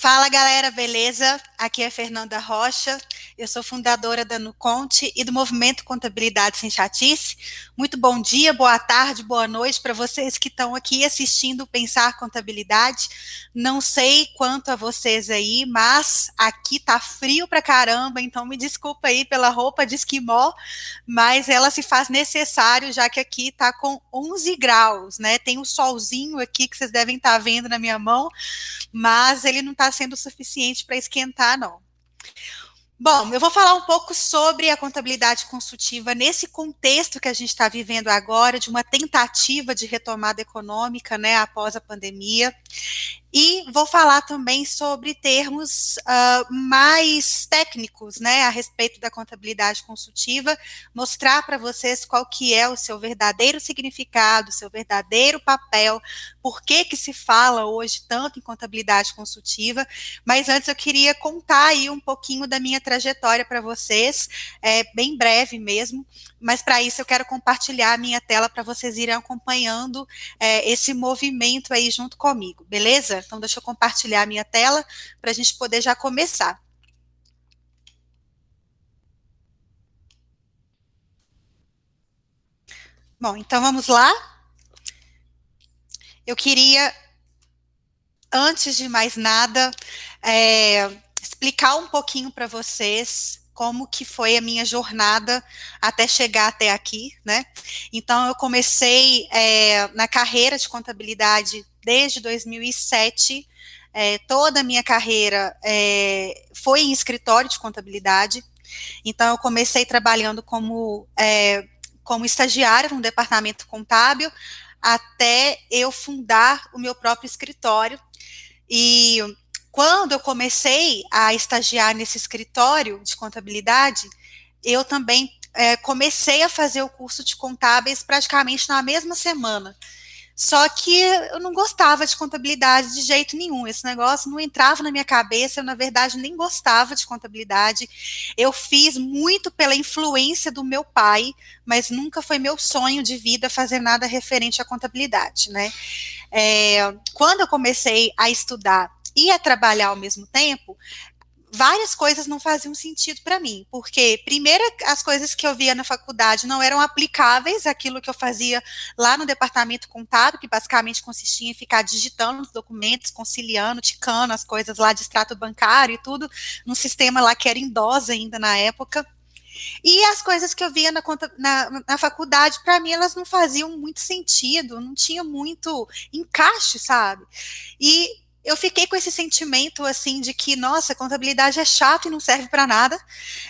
Fala galera, beleza? Aqui é Fernanda Rocha, eu sou fundadora da Nuconte e do Movimento Contabilidade Sem Chatice. Muito bom dia, boa tarde, boa noite para vocês que estão aqui assistindo Pensar Contabilidade. Não sei quanto a vocês aí, mas aqui tá frio pra caramba, então me desculpa aí pela roupa de esquimó, mas ela se faz necessário já que aqui tá com 11 graus, né? Tem um solzinho aqui que vocês devem estar tá vendo na minha mão, mas ele não está sendo suficiente para esquentar, não. Bom, eu vou falar um pouco sobre a contabilidade consultiva nesse contexto que a gente está vivendo agora, de uma tentativa de retomada econômica, né, após a pandemia. E vou falar também sobre termos uh, mais técnicos, né, a respeito da contabilidade consultiva, mostrar para vocês qual que é o seu verdadeiro significado, seu verdadeiro papel, por que que se fala hoje tanto em contabilidade consultiva, mas antes eu queria contar aí um pouquinho da minha trajetória para vocês, é, bem breve mesmo, mas para isso eu quero compartilhar a minha tela para vocês irem acompanhando é, esse movimento aí junto comigo, beleza? Então, deixa eu compartilhar a minha tela para a gente poder já começar. Bom, então vamos lá. Eu queria, antes de mais nada, é, explicar um pouquinho para vocês como que foi a minha jornada até chegar até aqui, né? Então eu comecei é, na carreira de contabilidade desde 2007. É, toda a minha carreira é, foi em escritório de contabilidade. Então, eu comecei trabalhando como, é, como estagiária no departamento contábil, até eu fundar o meu próprio escritório. E quando eu comecei a estagiar nesse escritório de contabilidade, eu também é, comecei a fazer o curso de contábeis praticamente na mesma semana. Só que eu não gostava de contabilidade de jeito nenhum. Esse negócio não entrava na minha cabeça. Eu, na verdade, nem gostava de contabilidade. Eu fiz muito pela influência do meu pai, mas nunca foi meu sonho de vida fazer nada referente à contabilidade, né? É, quando eu comecei a estudar e a trabalhar ao mesmo tempo, várias coisas não faziam sentido para mim, porque primeiro as coisas que eu via na faculdade não eram aplicáveis àquilo que eu fazia lá no departamento contábil, que basicamente consistia em ficar digitando os documentos, conciliando, ticando as coisas lá de extrato bancário e tudo, num sistema lá que era em ainda na época. E as coisas que eu via na, na, na faculdade, para mim, elas não faziam muito sentido, não tinha muito encaixe, sabe? E eu fiquei com esse sentimento assim de que, nossa, contabilidade é chato e não serve para nada,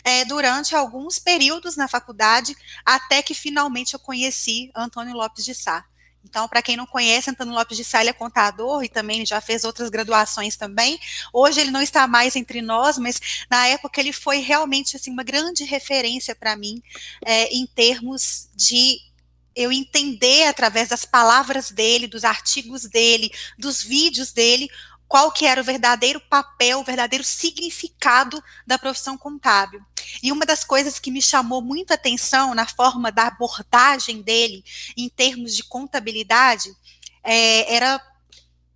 é, durante alguns períodos na faculdade, até que finalmente eu conheci Antônio Lopes de Sá. Então, para quem não conhece, Antônio Lopes de Sá é contador e também já fez outras graduações também. Hoje ele não está mais entre nós, mas na época ele foi realmente assim uma grande referência para mim é, em termos de eu entender através das palavras dele, dos artigos dele, dos vídeos dele, qual que era o verdadeiro papel, o verdadeiro significado da profissão contábil. E uma das coisas que me chamou muita atenção na forma da abordagem dele em termos de contabilidade é, era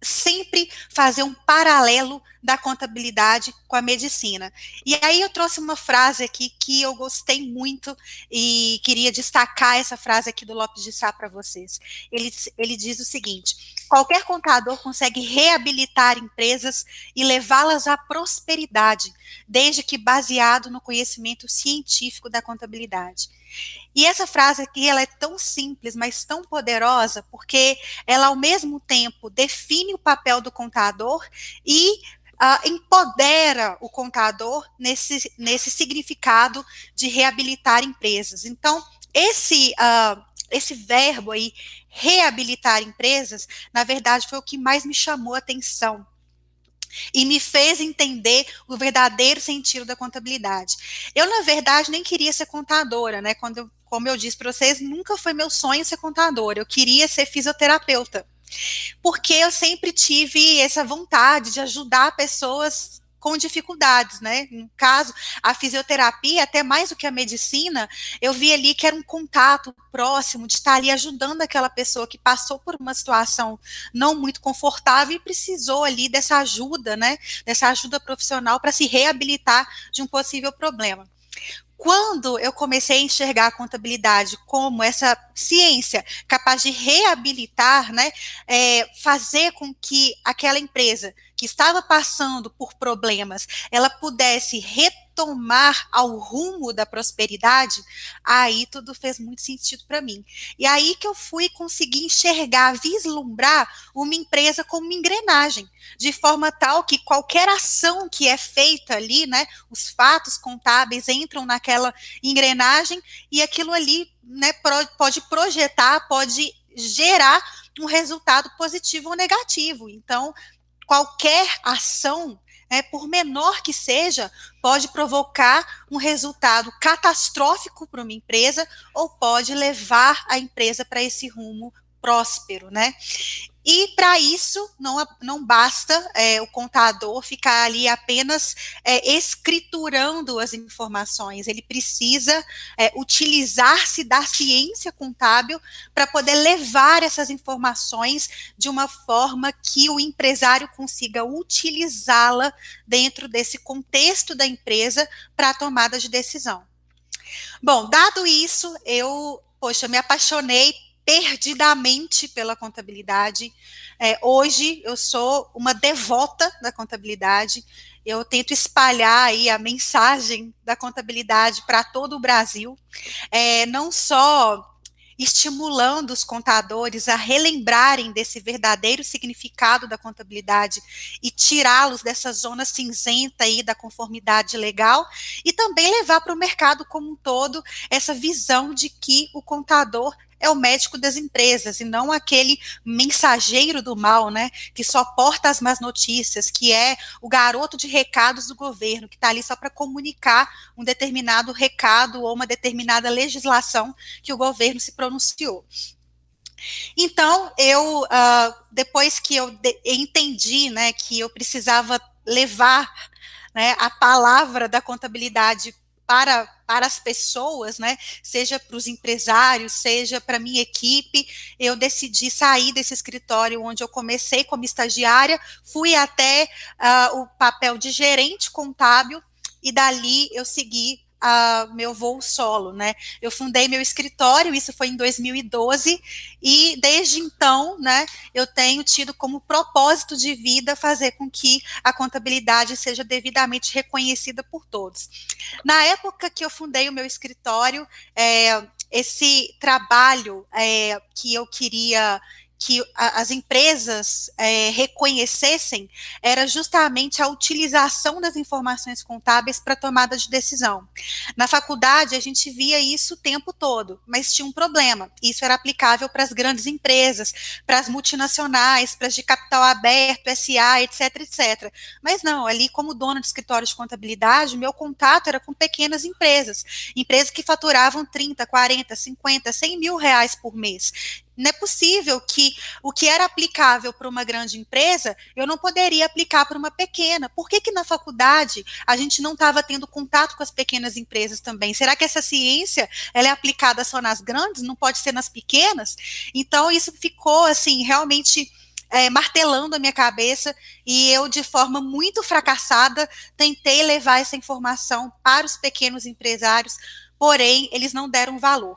sempre fazer um paralelo da contabilidade com a medicina. E aí eu trouxe uma frase aqui que eu gostei muito e queria destacar essa frase aqui do Lopes de Sá para vocês. Ele, ele diz o seguinte: qualquer contador consegue reabilitar empresas e levá-las à prosperidade, desde que baseado no conhecimento científico da contabilidade. E essa frase aqui, ela é tão simples, mas tão poderosa, porque ela ao mesmo tempo define o papel do contador e uh, empodera o contador nesse, nesse significado de reabilitar empresas. Então, esse, uh, esse verbo aí, reabilitar empresas, na verdade, foi o que mais me chamou a atenção e me fez entender o verdadeiro sentido da contabilidade. Eu, na verdade, nem queria ser contadora, né? Quando eu, como eu disse para vocês, nunca foi meu sonho ser contadora. Eu queria ser fisioterapeuta. Porque eu sempre tive essa vontade de ajudar pessoas com dificuldades, né? No caso, a fisioterapia, até mais do que a medicina, eu vi ali que era um contato próximo de estar ali ajudando aquela pessoa que passou por uma situação não muito confortável e precisou ali dessa ajuda, né? Dessa ajuda profissional para se reabilitar de um possível problema quando eu comecei a enxergar a contabilidade como essa ciência capaz de reabilitar, né, é, fazer com que aquela empresa que estava passando por problemas, ela pudesse retomar ao rumo da prosperidade, aí tudo fez muito sentido para mim. E aí que eu fui conseguir enxergar, vislumbrar uma empresa como uma engrenagem, de forma tal que qualquer ação que é feita ali, né, os fatos contábeis entram naquela engrenagem e aquilo ali, né, pode projetar, pode gerar um resultado positivo ou negativo. Então, qualquer ação, né, por menor que seja, pode provocar um resultado catastrófico para uma empresa ou pode levar a empresa para esse rumo próspero, né? E para isso não, não basta é, o contador ficar ali apenas é, escriturando as informações, ele precisa é, utilizar-se da ciência contábil para poder levar essas informações de uma forma que o empresário consiga utilizá-la dentro desse contexto da empresa para a tomada de decisão. Bom, dado isso, eu, poxa, me apaixonei perdidamente pela contabilidade. É, hoje eu sou uma devota da contabilidade. Eu tento espalhar aí a mensagem da contabilidade para todo o Brasil, é, não só estimulando os contadores a relembrarem desse verdadeiro significado da contabilidade e tirá-los dessa zona cinzenta aí da conformidade legal e também levar para o mercado como um todo essa visão de que o contador é o médico das empresas e não aquele mensageiro do mal, né, que só porta as más notícias, que é o garoto de recados do governo, que está ali só para comunicar um determinado recado ou uma determinada legislação que o governo se pronunciou. Então, eu, uh, depois que eu entendi, né, que eu precisava levar né, a palavra da contabilidade para, para as pessoas, né, seja para os empresários, seja para minha equipe, eu decidi sair desse escritório onde eu comecei como estagiária, fui até uh, o papel de gerente contábil, e dali eu segui uh, meu voo solo, né? Eu fundei meu escritório, isso foi em 2012, e desde então, né, eu tenho tido como propósito de vida fazer com que a contabilidade seja devidamente reconhecida por todos. Na época que eu fundei o meu escritório, é, esse trabalho é, que eu queria que a, as empresas é, reconhecessem era justamente a utilização das informações contábeis para tomada de decisão. Na faculdade, a gente via isso o tempo todo, mas tinha um problema. Isso era aplicável para as grandes empresas, para as multinacionais, para as de capital aberto, SA, etc, etc. Mas não, ali, como dona de escritório de contabilidade, meu contato era com pequenas empresas, empresas que faturavam 30, 40, 50, 100 mil reais por mês não é possível que o que era aplicável para uma grande empresa, eu não poderia aplicar para uma pequena. Por que, que na faculdade a gente não estava tendo contato com as pequenas empresas também? Será que essa ciência ela é aplicada só nas grandes, não pode ser nas pequenas? Então, isso ficou assim, realmente. É, martelando a minha cabeça e eu, de forma muito fracassada, tentei levar essa informação para os pequenos empresários, porém, eles não deram valor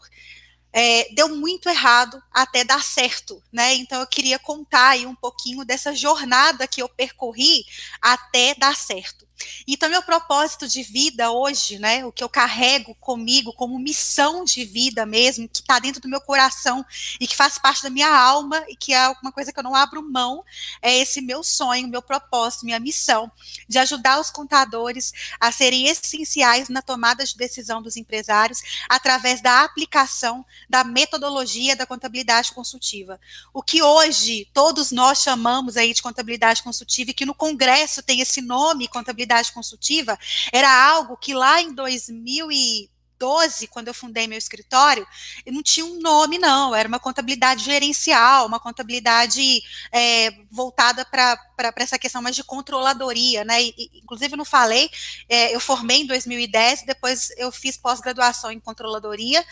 é, deu muito errado até dar certo, né? Então eu queria contar aí um pouquinho dessa jornada que eu percorri até dar certo. Então, meu propósito de vida hoje, né, o que eu carrego comigo como missão de vida mesmo, que está dentro do meu coração e que faz parte da minha alma e que é uma coisa que eu não abro mão, é esse meu sonho, meu propósito, minha missão de ajudar os contadores a serem essenciais na tomada de decisão dos empresários através da aplicação da metodologia da contabilidade consultiva. O que hoje todos nós chamamos aí de contabilidade consultiva e que no Congresso tem esse nome, contabilidade consultiva, era algo que lá em 2000 e 2012, quando eu fundei meu escritório, não tinha um nome, não, era uma contabilidade gerencial, uma contabilidade é, voltada para essa questão mais de controladoria, né? E, inclusive, não falei, é, eu formei em 2010, depois eu fiz pós-graduação em controladoria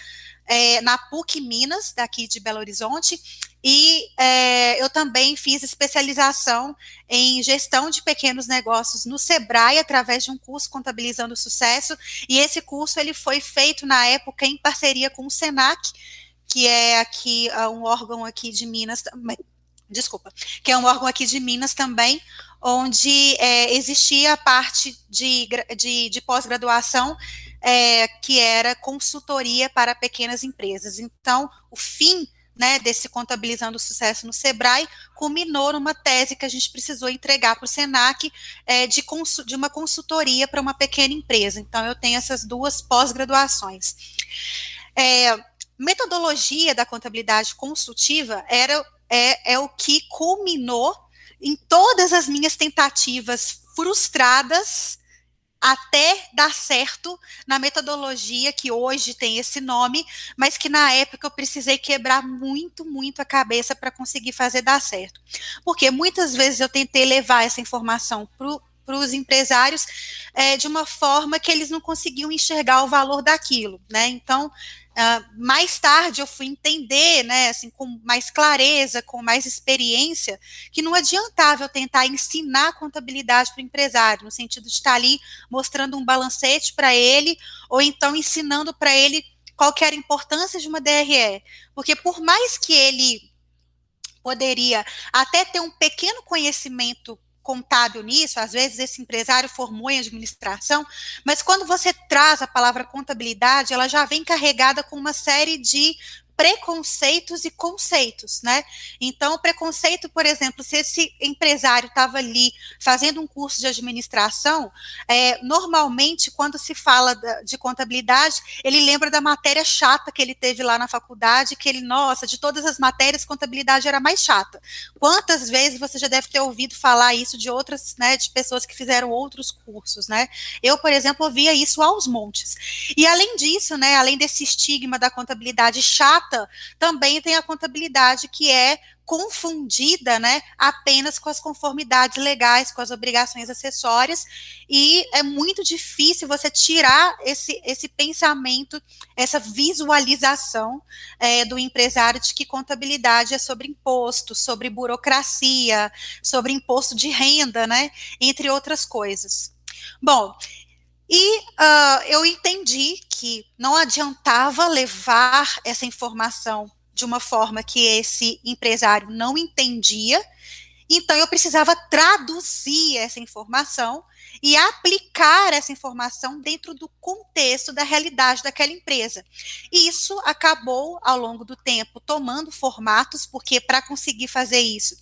é, na PUC Minas, daqui de Belo Horizonte, e é, eu também fiz especialização em gestão de pequenos negócios no Sebrae, através de um curso Contabilizando o Sucesso, e esse curso ele foi feito na época em parceria com o SENAC, que é aqui uh, um órgão aqui de Minas também, desculpa, que é um órgão aqui de Minas também, onde é, existia a parte de, de, de pós-graduação é, que era consultoria para pequenas empresas. Então, o fim né, desse Contabilizando o Sucesso no Sebrae, culminou numa tese que a gente precisou entregar para o SENAC é, de, de uma consultoria para uma pequena empresa. Então, eu tenho essas duas pós-graduações. É, metodologia da contabilidade consultiva era, é, é o que culminou em todas as minhas tentativas frustradas até dar certo na metodologia que hoje tem esse nome, mas que na época eu precisei quebrar muito, muito a cabeça para conseguir fazer dar certo. Porque muitas vezes eu tentei levar essa informação para os empresários é, de uma forma que eles não conseguiam enxergar o valor daquilo, né? Então, Uh, mais tarde eu fui entender, né, assim, com mais clareza, com mais experiência, que não adiantava eu tentar ensinar contabilidade para o empresário, no sentido de estar ali mostrando um balancete para ele, ou então ensinando para ele qual era a importância de uma DRE. Porque por mais que ele poderia até ter um pequeno conhecimento contábil nisso, às vezes esse empresário formou em administração, mas quando você traz a palavra contabilidade, ela já vem carregada com uma série de preconceitos e conceitos, né? Então, preconceito, por exemplo, se esse empresário estava ali fazendo um curso de administração, é, normalmente, quando se fala de contabilidade, ele lembra da matéria chata que ele teve lá na faculdade, que ele, nossa, de todas as matérias, contabilidade era mais chata. Quantas vezes você já deve ter ouvido falar isso de outras, né, de pessoas que fizeram outros cursos, né? Eu, por exemplo, ouvia isso aos montes. E além disso, né, além desse estigma da contabilidade chata, também tem a contabilidade que é confundida, né, apenas com as conformidades legais, com as obrigações acessórias, e é muito difícil você tirar esse, esse pensamento, essa visualização é, do empresário de que contabilidade é sobre imposto, sobre burocracia, sobre imposto de renda, né, entre outras coisas. Bom, e uh, eu entendi que não adiantava levar essa informação de uma forma que esse empresário não entendia, então eu precisava traduzir essa informação e aplicar essa informação dentro do contexto da realidade daquela empresa. E isso acabou, ao longo do tempo, tomando formatos, porque para conseguir fazer isso,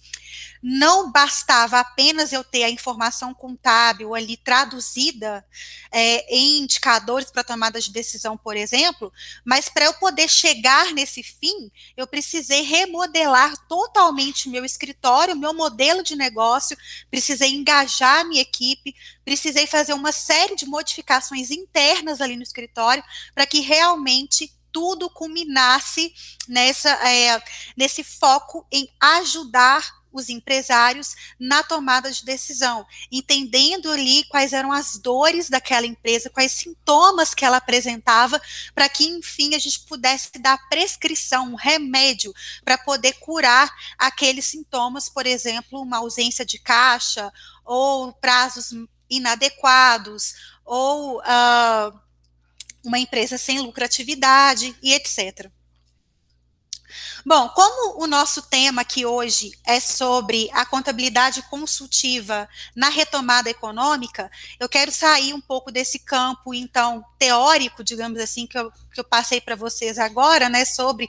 não bastava apenas eu ter a informação contábil ali traduzida é, em indicadores para tomada de decisão, por exemplo, mas para eu poder chegar nesse fim, eu precisei remodelar totalmente meu escritório, meu modelo de negócio, precisei engajar minha equipe, precisei fazer uma série de modificações internas ali no escritório para que realmente tudo culminasse nessa, é, nesse foco em ajudar os empresários na tomada de decisão, entendendo ali quais eram as dores daquela empresa, quais sintomas que ela apresentava, para que, enfim, a gente pudesse dar prescrição, um remédio, para poder curar aqueles sintomas, por exemplo, uma ausência de caixa, ou prazos inadequados, ou uh, uma empresa sem lucratividade e etc. Bom, como o nosso tema aqui hoje é sobre a contabilidade consultiva na retomada econômica, eu quero sair um pouco desse campo, então, teórico, digamos assim, que eu, que eu passei para vocês agora, né, sobre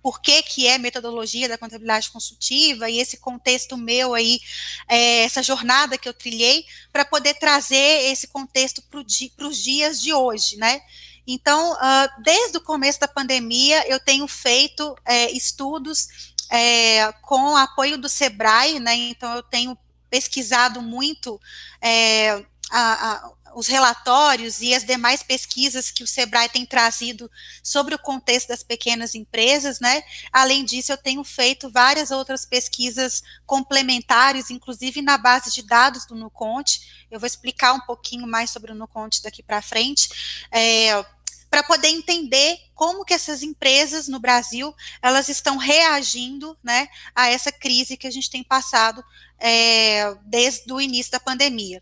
por que, que é metodologia da contabilidade consultiva e esse contexto meu aí, é, essa jornada que eu trilhei, para poder trazer esse contexto para os dias de hoje, né? Então, uh, desde o começo da pandemia, eu tenho feito é, estudos é, com apoio do SEBRAE, né? Então, eu tenho pesquisado muito é, a, a, os relatórios e as demais pesquisas que o Sebrae tem trazido sobre o contexto das pequenas empresas, né? Além disso, eu tenho feito várias outras pesquisas complementares, inclusive na base de dados do Nuconte. Eu vou explicar um pouquinho mais sobre o Nuconte daqui para frente. É, para poder entender como que essas empresas no Brasil elas estão reagindo né, a essa crise que a gente tem passado é, desde o início da pandemia.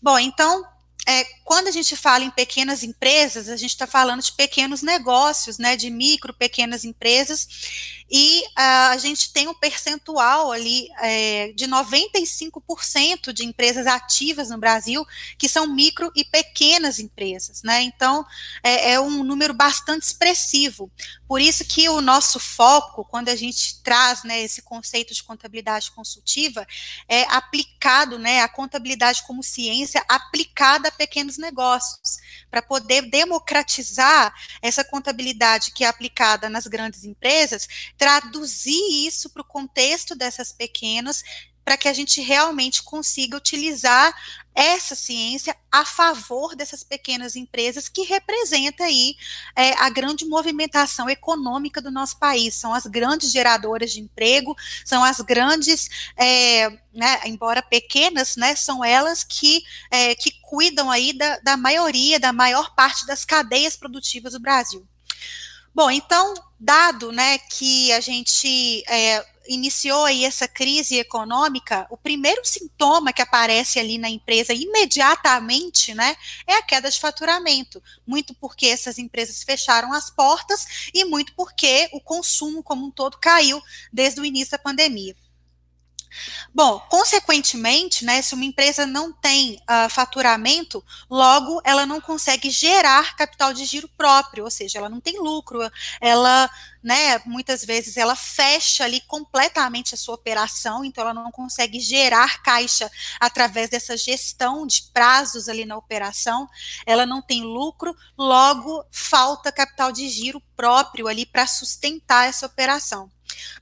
Bom, então é, quando a gente fala em pequenas empresas, a gente está falando de pequenos negócios, né, de micro, pequenas empresas, e uh, a gente tem um percentual ali é, de 95% de empresas ativas no Brasil que são micro e pequenas empresas, né? Então é, é, um número bastante expressivo. Por isso que o nosso foco, quando a gente traz né, esse conceito de contabilidade consultiva, é aplicado, né, a contabilidade como ciência aplicada a pequenos negócios, para poder democratizar essa contabilidade que é aplicada nas grandes empresas traduzir isso para o contexto dessas pequenas, para que a gente realmente consiga utilizar essa ciência a favor dessas pequenas empresas que representa aí é, a grande movimentação econômica do nosso país, são as grandes geradoras de emprego, são as grandes, é, né, embora pequenas, né, são elas que, é, que cuidam aí da, da maioria, da maior parte das cadeias produtivas do Brasil. Bom, então, dado né, que a gente é, iniciou aí essa crise econômica, o primeiro sintoma que aparece ali na empresa imediatamente, né, é a queda de faturamento. Muito porque essas empresas fecharam as portas e muito porque o consumo como um todo caiu desde o início da pandemia. Bom, consequentemente, né, se uma empresa não tem uh, faturamento, logo ela não consegue gerar capital de giro próprio, ou seja, ela não tem lucro, ela, né, muitas vezes ela fecha ali completamente a sua operação, então ela não consegue gerar caixa através dessa gestão de prazos ali na operação, ela não tem lucro, logo falta capital de giro próprio ali para sustentar essa operação.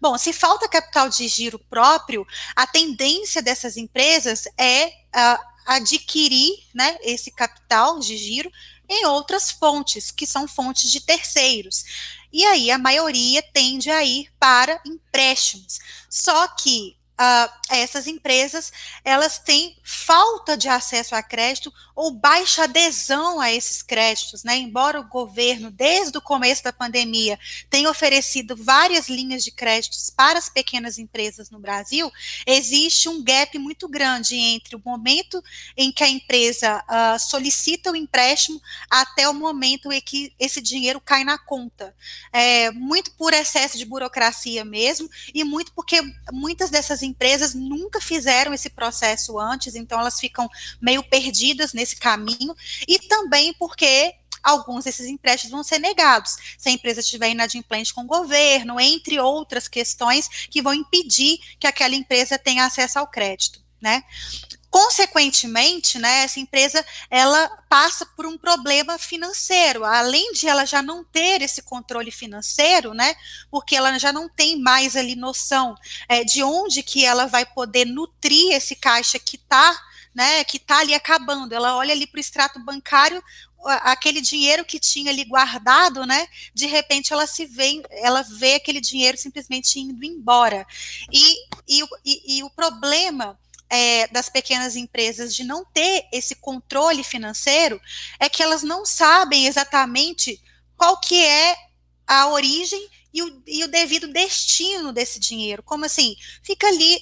Bom, se falta capital de giro próprio, a tendência dessas empresas é uh, adquirir né, esse capital de giro em outras fontes, que são fontes de terceiros. E aí a maioria tende a ir para empréstimos. Só que uh, essas empresas elas têm falta de acesso a crédito ou baixa adesão a esses créditos, né? Embora o governo, desde o começo da pandemia, tenha oferecido várias linhas de créditos para as pequenas empresas no Brasil, existe um gap muito grande entre o momento em que a empresa uh, solicita o empréstimo até o momento em que esse dinheiro cai na conta. É, muito por excesso de burocracia mesmo, e muito porque muitas dessas empresas nunca fizeram esse processo antes, então elas ficam meio perdidas nesse caminho, e também porque alguns desses empréstimos vão ser negados, se a empresa estiver inadimplente com o governo, entre outras questões que vão impedir que aquela empresa tenha acesso ao crédito, né? Consequentemente, né, essa empresa ela passa por um problema financeiro, além de ela já não ter esse controle financeiro, né, porque ela já não tem mais ali noção é, de onde que ela vai poder nutrir esse caixa que está né, que está ali acabando. Ela olha ali para o extrato bancário, aquele dinheiro que tinha ali guardado, né? De repente ela se vê, ela vê aquele dinheiro simplesmente indo embora. E, e, e, e o problema é, das pequenas empresas de não ter esse controle financeiro é que elas não sabem exatamente qual que é a origem e o, e o devido destino desse dinheiro. Como assim? Fica ali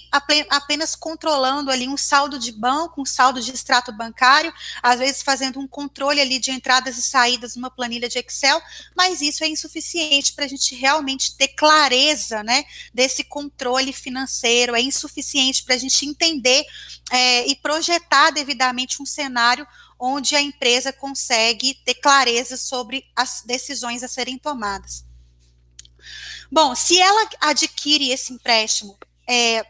apenas controlando ali um saldo de banco, um saldo de extrato bancário, às vezes fazendo um controle ali de entradas e saídas numa planilha de Excel, mas isso é insuficiente para a gente realmente ter clareza, né, desse controle financeiro, é insuficiente para a gente entender é, e projetar devidamente um cenário onde a empresa consegue ter clareza sobre as decisões a serem tomadas. Bom, se ela adquire esse empréstimo é,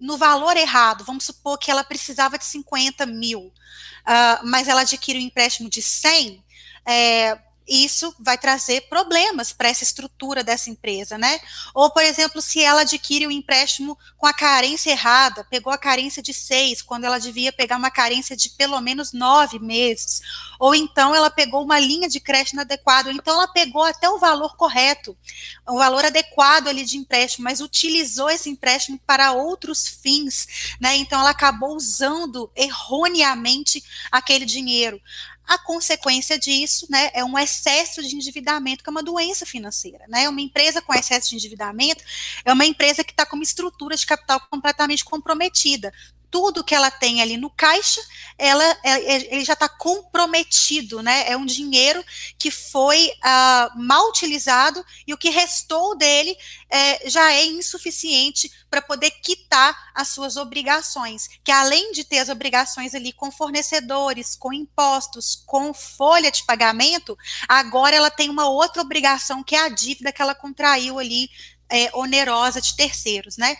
no valor errado, vamos supor que ela precisava de 50 mil, uh, mas ela adquire um empréstimo de 100, é, isso vai trazer problemas para essa estrutura dessa empresa, né? Ou, por exemplo, se ela adquire um empréstimo com a carência errada, pegou a carência de seis, quando ela devia pegar uma carência de pelo menos nove meses, ou então ela pegou uma linha de crédito inadequada, ou então ela pegou até o valor correto, o valor adequado ali de empréstimo, mas utilizou esse empréstimo para outros fins, né? Então ela acabou usando erroneamente aquele dinheiro. A consequência disso, né, é um excesso de endividamento, que é uma doença financeira, né? Uma empresa com excesso de endividamento é uma empresa que está com uma estrutura de capital completamente comprometida tudo que ela tem ali no caixa, ela, é, é, ele já está comprometido, né? É um dinheiro que foi uh, mal utilizado e o que restou dele é, já é insuficiente para poder quitar as suas obrigações, que além de ter as obrigações ali com fornecedores, com impostos, com folha de pagamento, agora ela tem uma outra obrigação que é a dívida que ela contraiu ali é, onerosa de terceiros, né?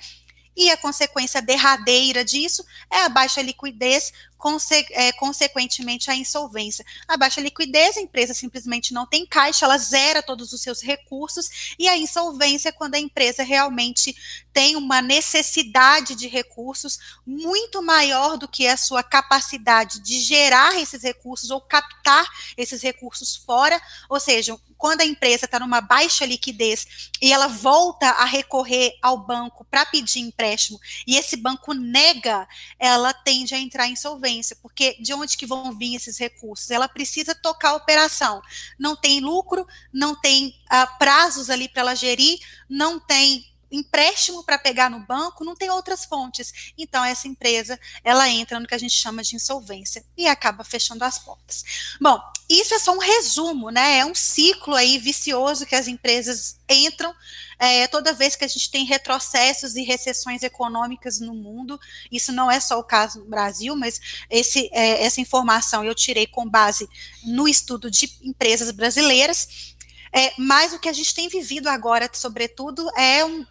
E a consequência derradeira disso é a baixa liquidez, conse é, consequentemente a insolvência. A baixa liquidez, a empresa simplesmente não tem caixa, ela zera todos os seus recursos, e a insolvência é quando a empresa realmente tem uma necessidade de recursos muito maior do que a sua capacidade de gerar esses recursos ou captar esses recursos fora, ou seja, quando a empresa está numa baixa liquidez e ela volta a recorrer ao banco para pedir empréstimo e esse banco nega, ela tende a entrar em insolvência, porque de onde que vão vir esses recursos? Ela precisa tocar a operação. Não tem lucro, não tem uh, prazos ali para ela gerir, não tem empréstimo para pegar no banco, não tem outras fontes. Então essa empresa, ela entra no que a gente chama de insolvência e acaba fechando as portas. Bom, isso é só um resumo, né? É um ciclo aí vicioso que as empresas entram é, toda vez que a gente tem retrocessos e recessões econômicas no mundo. Isso não é só o caso no Brasil, mas esse, é, essa informação eu tirei com base no estudo de empresas brasileiras. É, mas o que a gente tem vivido agora, sobretudo, é um,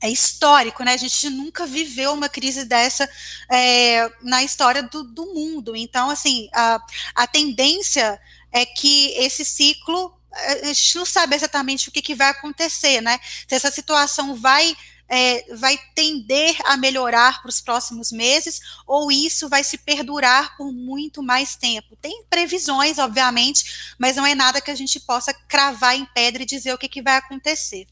é histórico, né? A gente nunca viveu uma crise dessa é, na história do, do, mundo. Então, assim, a, a tendência é que esse ciclo, a gente não sabe exatamente o que, que vai acontecer, né? Se essa situação vai é, vai tender a melhorar para os próximos meses, ou isso vai se perdurar por muito mais tempo. Tem previsões, obviamente, mas não é nada que a gente possa cravar em pedra e dizer o que, que vai acontecer.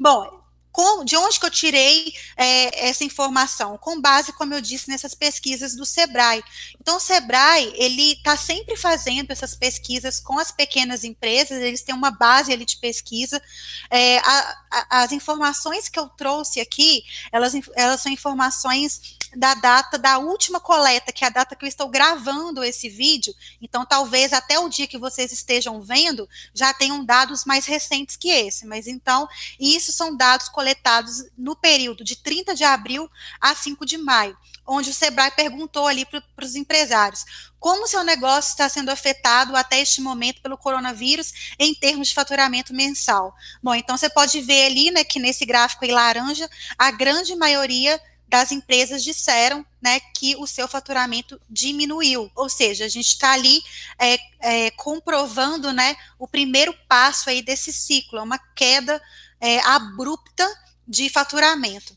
Bom, com, de onde que eu tirei é, essa informação? Com base, como eu disse, nessas pesquisas do Sebrae. Então, o Sebrae, ele está sempre fazendo essas pesquisas com as pequenas empresas, eles têm uma base ali de pesquisa. É, a, a, as informações que eu trouxe aqui, elas, elas são informações da data da última coleta, que é a data que eu estou gravando esse vídeo. Então, talvez até o dia que vocês estejam vendo, já tenham dados mais recentes que esse. Mas então, isso são dados coletados no período de 30 de abril a 5 de maio, onde o Sebrae perguntou ali para os empresários como seu negócio está sendo afetado até este momento pelo coronavírus em termos de faturamento mensal. Bom, então você pode ver ali, né, que nesse gráfico aí laranja, a grande maioria das empresas disseram né, que o seu faturamento diminuiu. Ou seja, a gente está ali é, é, comprovando né, o primeiro passo aí desse ciclo, é uma queda é, abrupta de faturamento.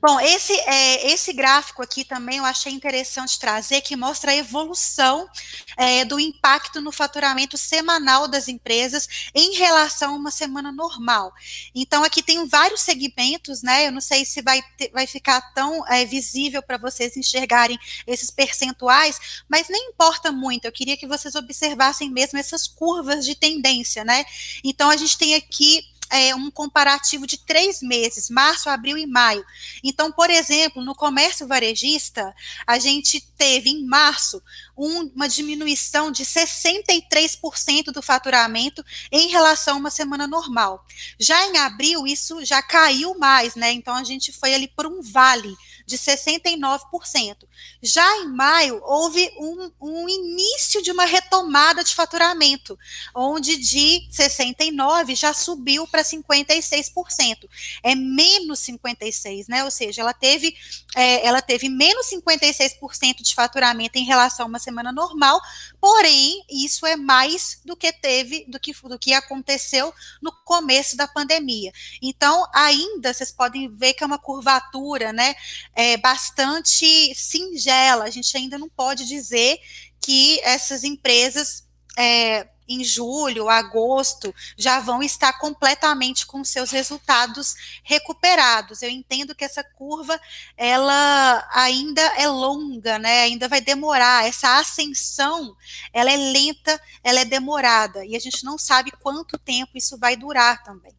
Bom, esse, é, esse gráfico aqui também eu achei interessante trazer, que mostra a evolução é, do impacto no faturamento semanal das empresas em relação a uma semana normal. Então, aqui tem vários segmentos, né? Eu não sei se vai, ter, vai ficar tão é, visível para vocês enxergarem esses percentuais, mas nem importa muito. Eu queria que vocês observassem mesmo essas curvas de tendência, né? Então, a gente tem aqui é, um comparativo de três meses, março, abril e maio. Então, por exemplo, no comércio varejista, a gente teve em março um, uma diminuição de 63% do faturamento em relação a uma semana normal. Já em abril, isso já caiu mais, né? Então, a gente foi ali por um vale de 69%. Já em maio, houve um, um início de uma retomada de faturamento, onde de 69% já subiu para 56%. É menos 56%, né? Ou seja, ela teve, é, ela teve menos 56% de faturamento em relação a uma semana normal, porém, isso é mais do que teve, do que, do que aconteceu no começo da pandemia. Então, ainda vocês podem ver que é uma curvatura, né, é, bastante singela. A gente ainda não pode dizer que essas empresas é, em julho, agosto, já vão estar completamente com seus resultados recuperados. Eu entendo que essa curva, ela ainda é longa, né? Ainda vai demorar. Essa ascensão, ela é lenta, ela é demorada, e a gente não sabe quanto tempo isso vai durar também.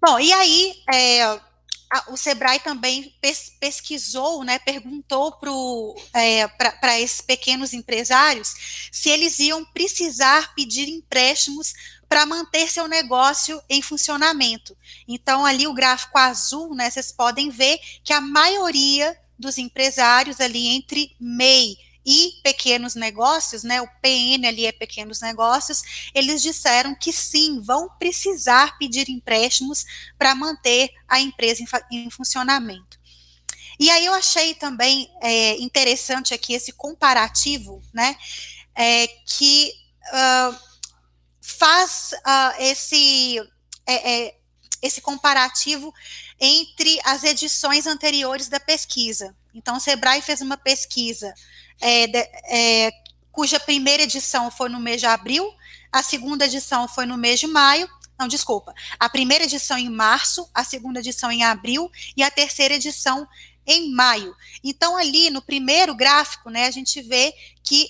Bom, e aí, é, o Sebrae também pes, pesquisou, né, perguntou para é, esses pequenos empresários se eles iam precisar pedir empréstimos para manter seu negócio em funcionamento. Então, ali o gráfico azul, né, vocês podem ver que a maioria dos empresários ali entre MEI e pequenos negócios, né, o PN ali é pequenos negócios, eles disseram que sim, vão precisar pedir empréstimos para manter a empresa em, em, funcionamento. E aí eu achei também é, interessante aqui esse comparativo, né, é, que uh, faz uh, esse, é, é, esse comparativo entre as edições anteriores da pesquisa. Então, o Sebrae fez uma pesquisa é, de, é, cuja primeira edição foi no mês de abril, a segunda edição foi no mês de maio, não, desculpa, a primeira edição em março, a segunda edição em abril e a terceira edição em maio. Então, ali no primeiro gráfico, né, a gente vê que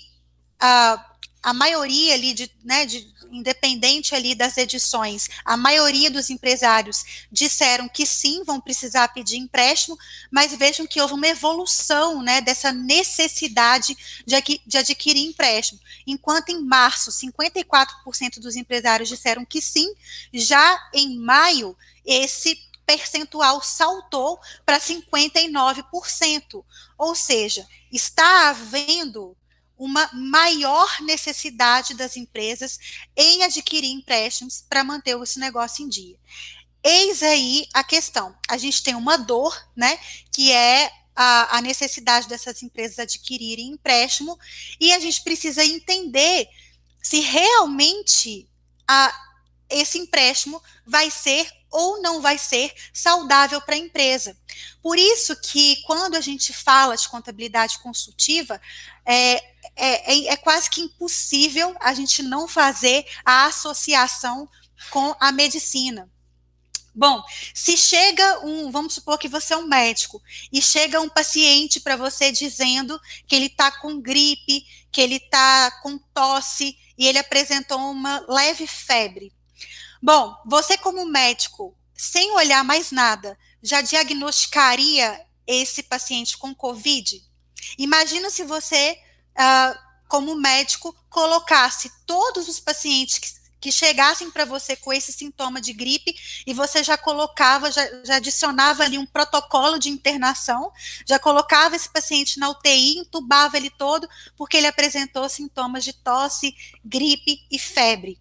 a, a maioria ali, de, né, de, independente ali das edições, a maioria dos empresários disseram que sim, vão precisar pedir empréstimo, mas vejam que houve uma evolução, né, dessa necessidade de, de adquirir empréstimo. Enquanto em março, 54% dos empresários disseram que sim, já em maio, esse percentual saltou para 59%. Ou seja, está havendo uma maior necessidade das empresas em adquirir empréstimos para manter esse negócio em dia. Eis aí a questão. A gente tem uma dor, né, que é a, a necessidade dessas empresas adquirirem empréstimo, e a gente precisa entender se realmente a, esse empréstimo vai ser ou não vai ser saudável para a empresa. Por isso que quando a gente fala de contabilidade consultiva, é, é, é, é quase que impossível a gente não fazer a associação com a medicina. Bom, se chega um, vamos supor que você é um médico, e chega um paciente para você dizendo que ele está com gripe, que ele está com tosse, e ele apresentou uma leve febre. Bom, você como médico, sem olhar mais nada, já diagnosticaria esse paciente com COVID? Imagina se você, uh, como médico, colocasse todos os pacientes que, que chegassem para você com esse sintoma de gripe e você já colocava, já, já, adicionava ali um protocolo de internação, já colocava esse paciente na UTI, entubava ele todo, porque ele apresentou sintomas de tosse, gripe e febre.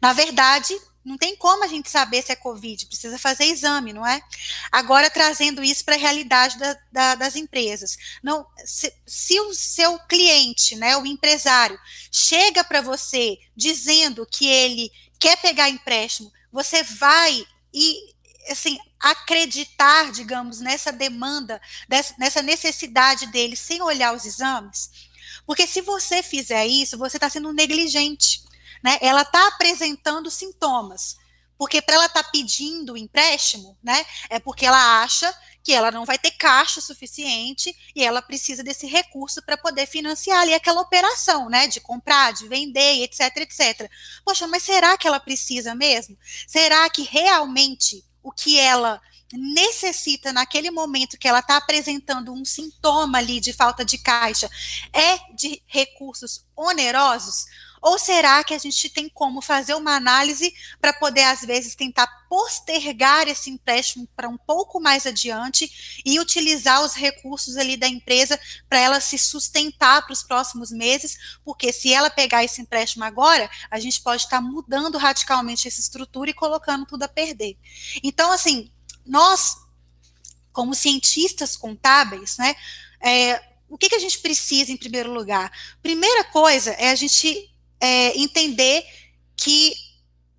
Na verdade, não tem como a gente saber se é Covid, precisa fazer exame, não é? Agora, trazendo isso para a realidade da, da, das empresas. Não, se, se, o seu cliente, né, o empresário, chega para você dizendo que ele quer pegar empréstimo, você vai e assim, acreditar, digamos, nessa demanda, dessa, nessa necessidade dele sem olhar os exames? Porque se você fizer isso, você está sendo negligente né, ela está apresentando sintomas. Porque para ela estar tá pedindo empréstimo, né, é porque ela acha que ela não vai ter caixa suficiente e ela precisa desse recurso para poder financiar ali aquela operação, né, de comprar, de vender, etc, etc. Poxa, mas será que ela precisa mesmo? Será que realmente o que ela necessita naquele momento que ela está apresentando um sintoma ali de falta de caixa é de recursos onerosos? Ou será que a gente tem como fazer uma análise para poder, às vezes, tentar postergar esse empréstimo para um pouco mais adiante e utilizar os recursos ali da empresa para ela se sustentar para os próximos meses? Porque se ela pegar esse empréstimo agora, a gente pode estar tá mudando radicalmente essa estrutura e colocando tudo a perder. Então, assim, nós, como cientistas contábeis, né? É, o que, que a gente precisa em primeiro lugar? Primeira coisa é a gente é, entender que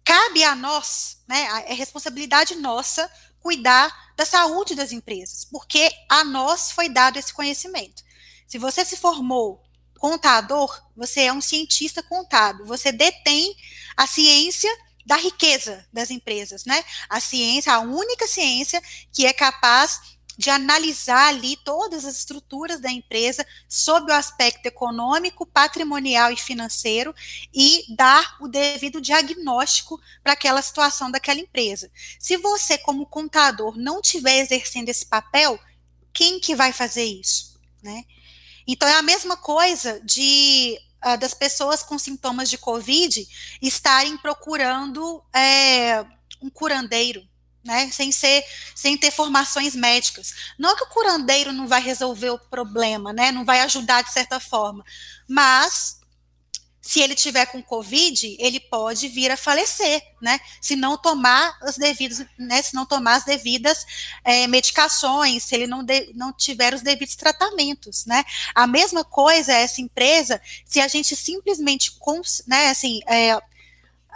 cabe a nós, né, é responsabilidade nossa cuidar da saúde das empresas, porque a nós foi dado esse conhecimento. Se você se formou contador, você é um cientista contábil, você detém a ciência da riqueza das empresas, né? A ciência, a única ciência que é capaz de analisar ali todas as estruturas da empresa sob o aspecto econômico, patrimonial e financeiro e dar o devido diagnóstico para aquela situação daquela empresa. Se você, como contador, não estiver exercendo esse papel, quem que vai fazer isso, né? Então é a mesma coisa de uh, das pessoas com sintomas de Covid estarem procurando é, um curandeiro, né, sem ser, sem ter formações médicas. Não que o curandeiro não vai resolver o problema, né, não vai ajudar de certa forma, mas se ele tiver com covid, ele pode vir a falecer, né, se não tomar os devidos, né, se não tomar as devidas é, medicações, se ele não, de, não tiver os devidos tratamentos, né. A mesma coisa é essa empresa, se a gente simplesmente, né, assim, é,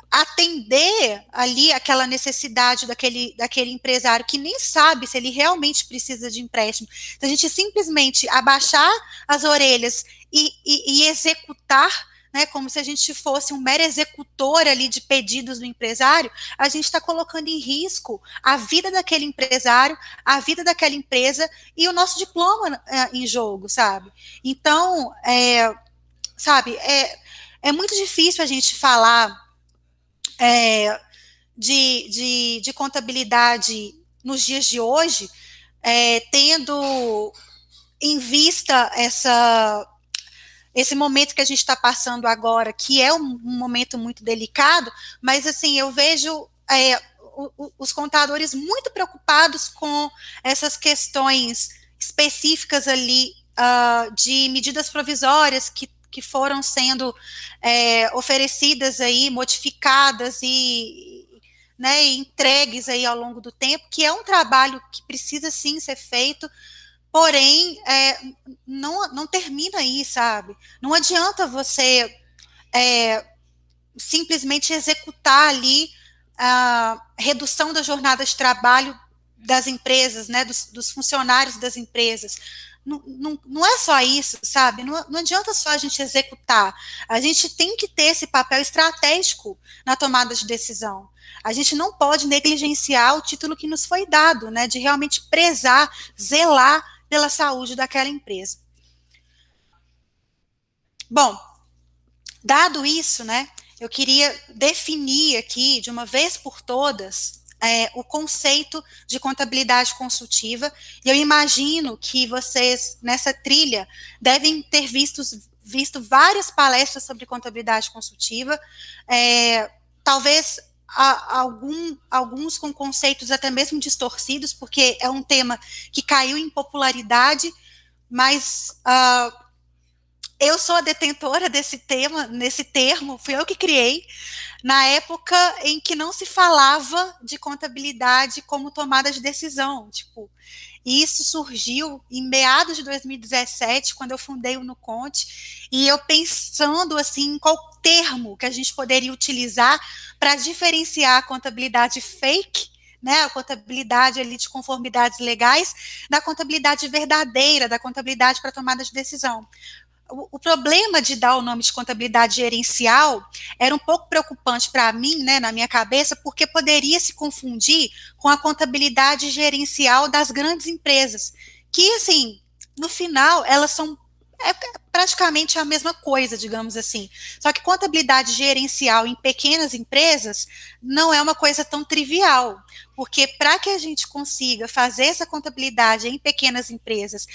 atender ali aquela necessidade daquele, daquele empresário que nem sabe se ele realmente precisa de empréstimo. Se a gente simplesmente abaixar as orelhas e, e, e executar, né, como se a gente fosse um mero executor ali de pedidos do empresário, a gente está colocando em risco a vida daquele empresário, a vida daquela empresa e o nosso diploma é, em jogo, sabe? Então, é, sabe, é, é muito difícil a gente falar é, de, de, de, contabilidade nos dias de hoje, é, tendo em vista essa, esse momento que a gente está passando agora, que é um, um, momento muito delicado, mas assim, eu vejo é, o, o, os contadores muito preocupados com essas questões específicas ali uh, de medidas provisórias que que foram sendo é, oferecidas aí, modificadas e né, entregues aí ao longo do tempo, que é um trabalho que precisa sim ser feito, porém é, não, não termina aí, sabe? Não adianta você é, simplesmente executar ali a redução da jornada de trabalho das empresas, né, dos, dos funcionários das empresas não, não, não é só isso, sabe? Não, não adianta só a gente executar. A gente tem que ter esse papel estratégico na tomada de decisão. A gente não pode negligenciar o título que nos foi dado, né? De realmente prezar, zelar pela saúde daquela empresa. Bom, dado isso, né? Eu queria definir aqui, de uma vez por todas, é, o conceito de contabilidade consultiva. E eu imagino que vocês, nessa trilha, devem ter visto, visto várias palestras sobre contabilidade consultiva, é, talvez a, algum, alguns com conceitos até mesmo distorcidos, porque é um tema que caiu em popularidade, mas uh, eu sou a detentora desse tema, nesse termo, fui eu que criei, na época em que não se falava de contabilidade como tomada de decisão, tipo, e isso surgiu em meados de 2017, quando eu fundei o Nuconte, e eu pensando assim em qual termo que a gente poderia utilizar para diferenciar a contabilidade fake né, a contabilidade ali de conformidades legais, da contabilidade verdadeira, da contabilidade para tomada de decisão o, problema de dar o nome de contabilidade gerencial era um pouco preocupante para mim, né, na minha cabeça, porque poderia se confundir com a contabilidade gerencial das grandes empresas, que, assim, no final, elas são é praticamente a mesma coisa, digamos assim. Só que contabilidade gerencial em pequenas empresas não é uma coisa tão trivial, porque para que a gente consiga fazer essa contabilidade em pequenas empresas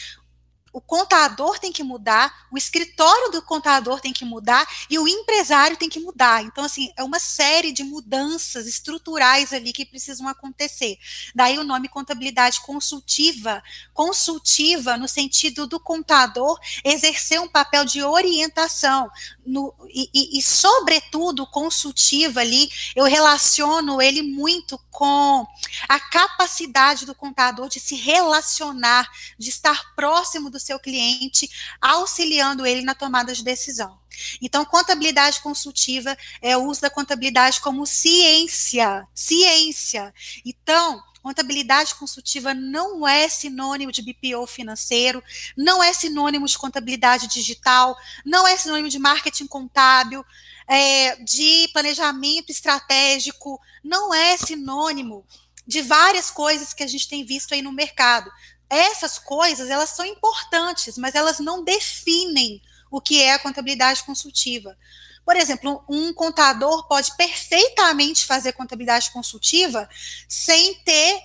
o contador tem que mudar, o escritório do contador tem que mudar e o empresário tem que mudar. Então, assim, é uma série de mudanças estruturais ali que precisam acontecer. Daí o nome contabilidade consultiva, consultiva no sentido do contador exercer um papel de orientação no, e, e, sobretudo, consultiva ali, eu relaciono ele muito com a capacidade do contador de se relacionar, de estar próximo do seu cliente, auxiliando ele na tomada de decisão. Então, contabilidade consultiva é o uso da contabilidade como ciência, ciência. Então, contabilidade consultiva não é sinônimo de BPO financeiro, não é sinônimo de contabilidade digital, não é sinônimo de marketing contábil, é, de planejamento estratégico, não é sinônimo de várias coisas que a gente tem visto aí no mercado essas coisas, elas são importantes, mas elas não definem o que é a contabilidade consultiva. Por exemplo, um contador pode perfeitamente fazer contabilidade consultiva sem ter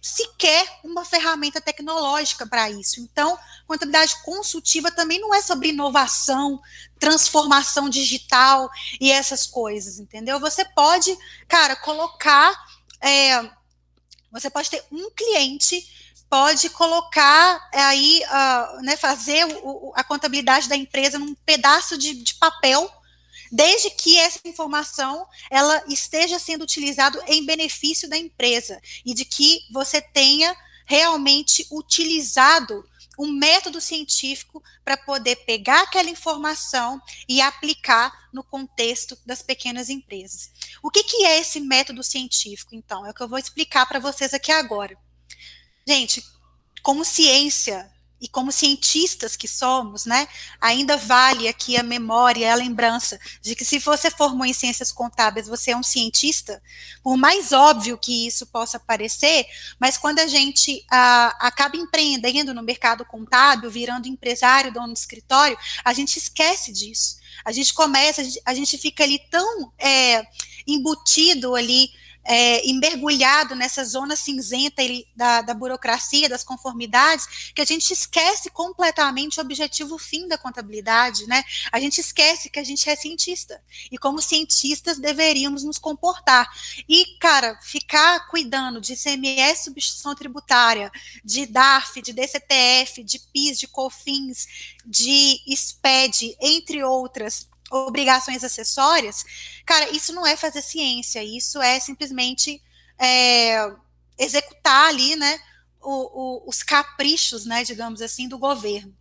sequer uma ferramenta tecnológica para isso. Então, contabilidade consultiva também não é sobre inovação, transformação digital e essas coisas, entendeu? Você pode, cara, colocar. É, você pode ter um cliente pode colocar aí, uh, né, fazer o, a contabilidade da empresa num pedaço de, de, papel, desde que essa informação ela esteja sendo utilizada em benefício da empresa e de que você tenha realmente utilizado um método científico para poder pegar aquela informação e aplicar no contexto das pequenas empresas. O que, que é esse método científico, então? É o que eu vou explicar para vocês aqui agora. Gente, como ciência e como cientistas que somos, né, ainda vale aqui a memória, a lembrança de que se você formou em ciências contábeis, você é um cientista, por mais óbvio que isso possa parecer, mas quando a gente acaba empreendendo no mercado contábil, virando empresário, dono de escritório, a gente esquece disso. A gente começa, a gente, a gente fica ali tão é, embutido ali é, e mergulhado nessa zona cinzenta da, da, burocracia, das conformidades, que a gente esquece completamente o objetivo fim da contabilidade, né? A gente esquece que a gente é cientista e como cientistas deveríamos nos comportar. E, cara, ficar cuidando de CMS substituição tributária, de DARF, de DCTF, de PIS, de COFINS, de SPED, entre outras obrigações acessórias, cara, isso não é fazer ciência, isso é simplesmente é, executar ali, né, o, o, os caprichos, né, digamos assim, do governo.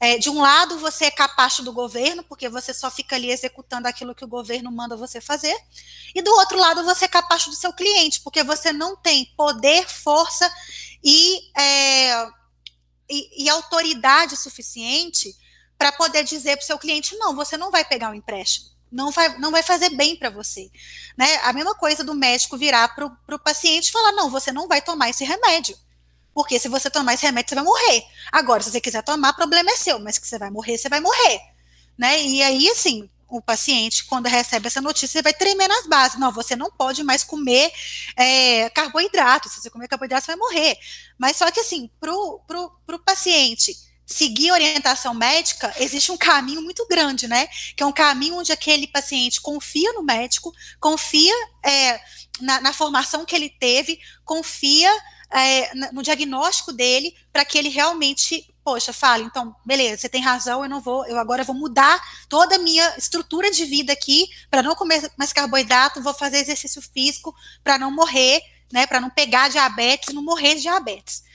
É, de um lado, você é capacho do governo, porque você só fica ali executando aquilo que o governo manda você fazer, e do outro lado, você é capacho do seu cliente, porque você não tem poder, força e, é, e, e autoridade suficiente para poder dizer para o seu cliente: não, você não vai pegar o um empréstimo, não vai, não vai fazer bem para você. Né? A mesma coisa do médico virar para o paciente e falar: não, você não vai tomar esse remédio. Porque se você tomar esse remédio, você vai morrer. Agora, se você quiser tomar, problema é seu, mas que você vai morrer, você vai morrer. Né? E aí, assim, o paciente, quando recebe essa notícia, vai tremer nas bases. Não, você não pode mais comer é, carboidrato. Se você comer carboidrato, você vai morrer. Mas só que, assim, para o paciente seguir orientação médica, existe um caminho muito grande, né? Que é um caminho onde aquele paciente confia no médico, confia é, na, na, formação que ele teve, confia é, no diagnóstico dele, para que ele realmente, poxa, fale, então, beleza, você tem razão, eu não vou, eu agora vou mudar toda a minha estrutura de vida aqui para não comer mais carboidrato, vou fazer exercício físico para não morrer, né? Para não pegar diabetes não morrer de diabetes.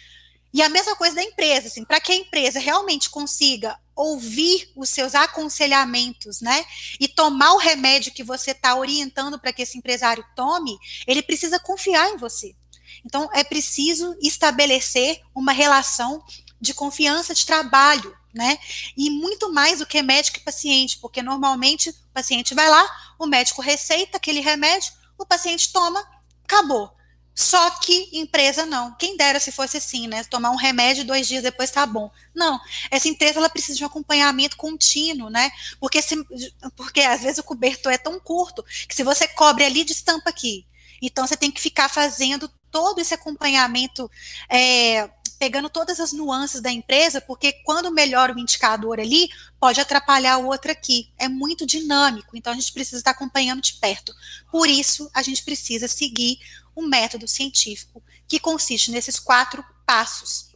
E a mesma coisa da empresa, assim, para que a empresa realmente consiga ouvir os seus aconselhamentos, né, e tomar o remédio que você está orientando para que esse empresário tome, ele precisa confiar em você. Então, é preciso estabelecer uma relação de confiança de trabalho, né? E muito mais do que médico e paciente, porque normalmente o paciente vai lá, o médico receita aquele remédio, o paciente toma, acabou. Só que empresa não. Quem dera se fosse assim, né? Tomar um remédio dois dias depois tá bom. Não. Essa empresa ela precisa de um acompanhamento contínuo, né? Porque, se, porque às vezes o cobertor é tão curto que se você cobre ali, estampa aqui. Então você tem que ficar fazendo todo esse acompanhamento é, pegando todas as nuances da empresa, porque quando melhora o indicador ali, pode atrapalhar o outro aqui. É muito dinâmico, então a gente precisa estar acompanhando de perto. Por isso, a gente precisa seguir um método científico que consiste nesses quatro passos.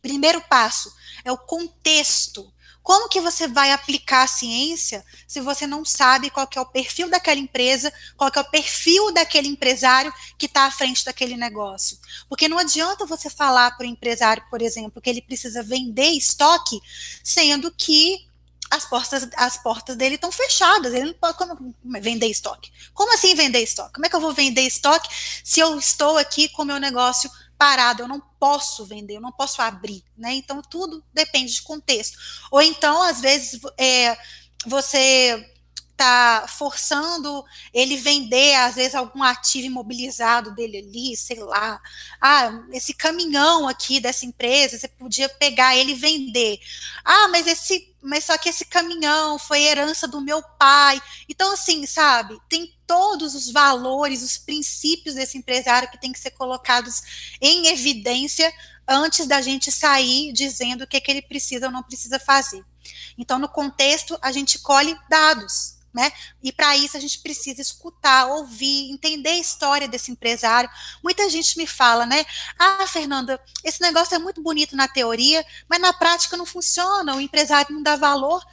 Primeiro passo é o contexto como que você vai aplicar a ciência se você não sabe qual é o perfil daquela empresa, qual é o perfil daquele empresário que está à frente daquele negócio? Porque não adianta você falar para o empresário, por exemplo, que ele precisa vender estoque, sendo que as portas, as portas dele estão fechadas. Ele não pode como, vender estoque. Como assim vender estoque? Como é que eu vou vender estoque se eu estou aqui com o meu negócio parado, eu não posso vender, eu não posso abrir, né? Então tudo depende de contexto. Ou então, às vezes, é, você está forçando ele vender, às vezes, algum ativo imobilizado dele ali, sei lá. Ah, esse caminhão aqui dessa empresa, você podia pegar ele e vender. Ah, mas esse, mas só que esse caminhão foi herança do meu pai. Então, assim, sabe, tem todos os valores, os princípios desse empresário que tem que ser colocados em evidência antes da gente sair dizendo o que, é que ele precisa ou não precisa fazer. Então, no contexto, a gente colhe dados, né? E para isso a gente precisa escutar, ouvir, entender a história desse empresário. Muita gente me fala, né? Ah, Fernanda, esse negócio é muito bonito na teoria, mas na prática não funciona, o empresário não dá valor.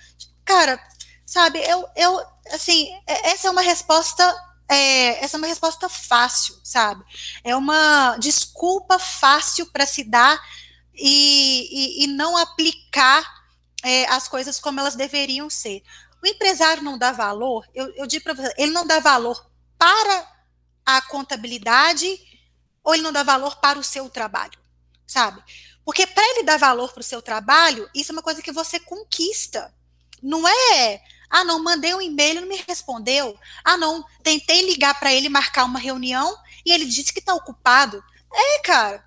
Cara, sabe, eu, eu assim, é, essa é uma resposta é, essa é uma resposta fácil, sabe? É uma desculpa fácil para se dar e, e, e não aplicar é, as coisas como elas deveriam ser. O empresário não dá valor, eu, eu digo para você, ele não dá valor para a contabilidade ou ele não dá valor para o seu trabalho, sabe? Porque para ele dar valor para o seu trabalho, isso é uma coisa que você conquista. Não é, ah, não, mandei um e-mail, não me respondeu. Ah, não, tentei ligar para ele marcar uma reunião e ele disse que está ocupado. É, cara,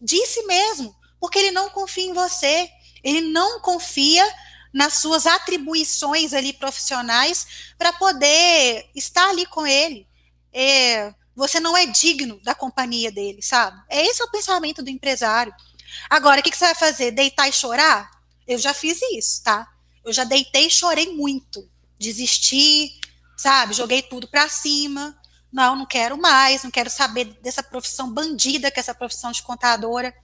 disse mesmo, porque ele não confia em você. Ele não confia nas suas atribuições ali profissionais para poder estar ali com ele. É, você não é digno da companhia dele, sabe? É esse o pensamento do empresário. Agora, o que, que você vai fazer? Deitar e chorar? Eu já fiz isso, tá? Eu já deitei e chorei muito. Desisti, sabe? Joguei tudo para cima. Não, não quero mais, não quero saber dessa profissão bandida que é essa profissão de contadora.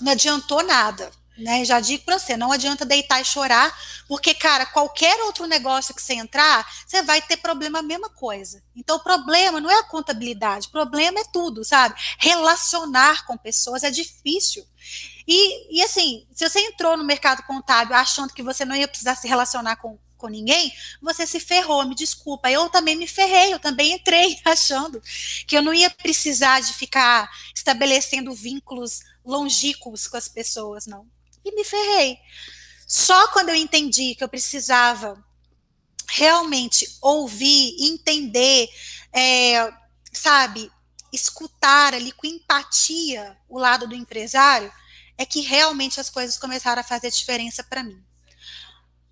Não adiantou nada. Né? Já digo para você, não adianta deitar e chorar, porque, cara, qualquer outro negócio que você entrar, você vai ter problema a mesma coisa. Então, o problema não é a contabilidade, o problema é tudo, sabe? Relacionar com pessoas é difícil. E, e assim, se você entrou no mercado contábil achando que você não ia precisar se relacionar com, com ninguém, você se ferrou, me desculpa. Eu também me ferrei, eu também entrei achando que eu não ia precisar de ficar estabelecendo vínculos longínquos com as pessoas, não e me ferrei. Só quando eu entendi que eu precisava realmente ouvir, entender, é, sabe, escutar ali com empatia o lado do empresário, é que realmente as coisas começaram a fazer diferença para mim.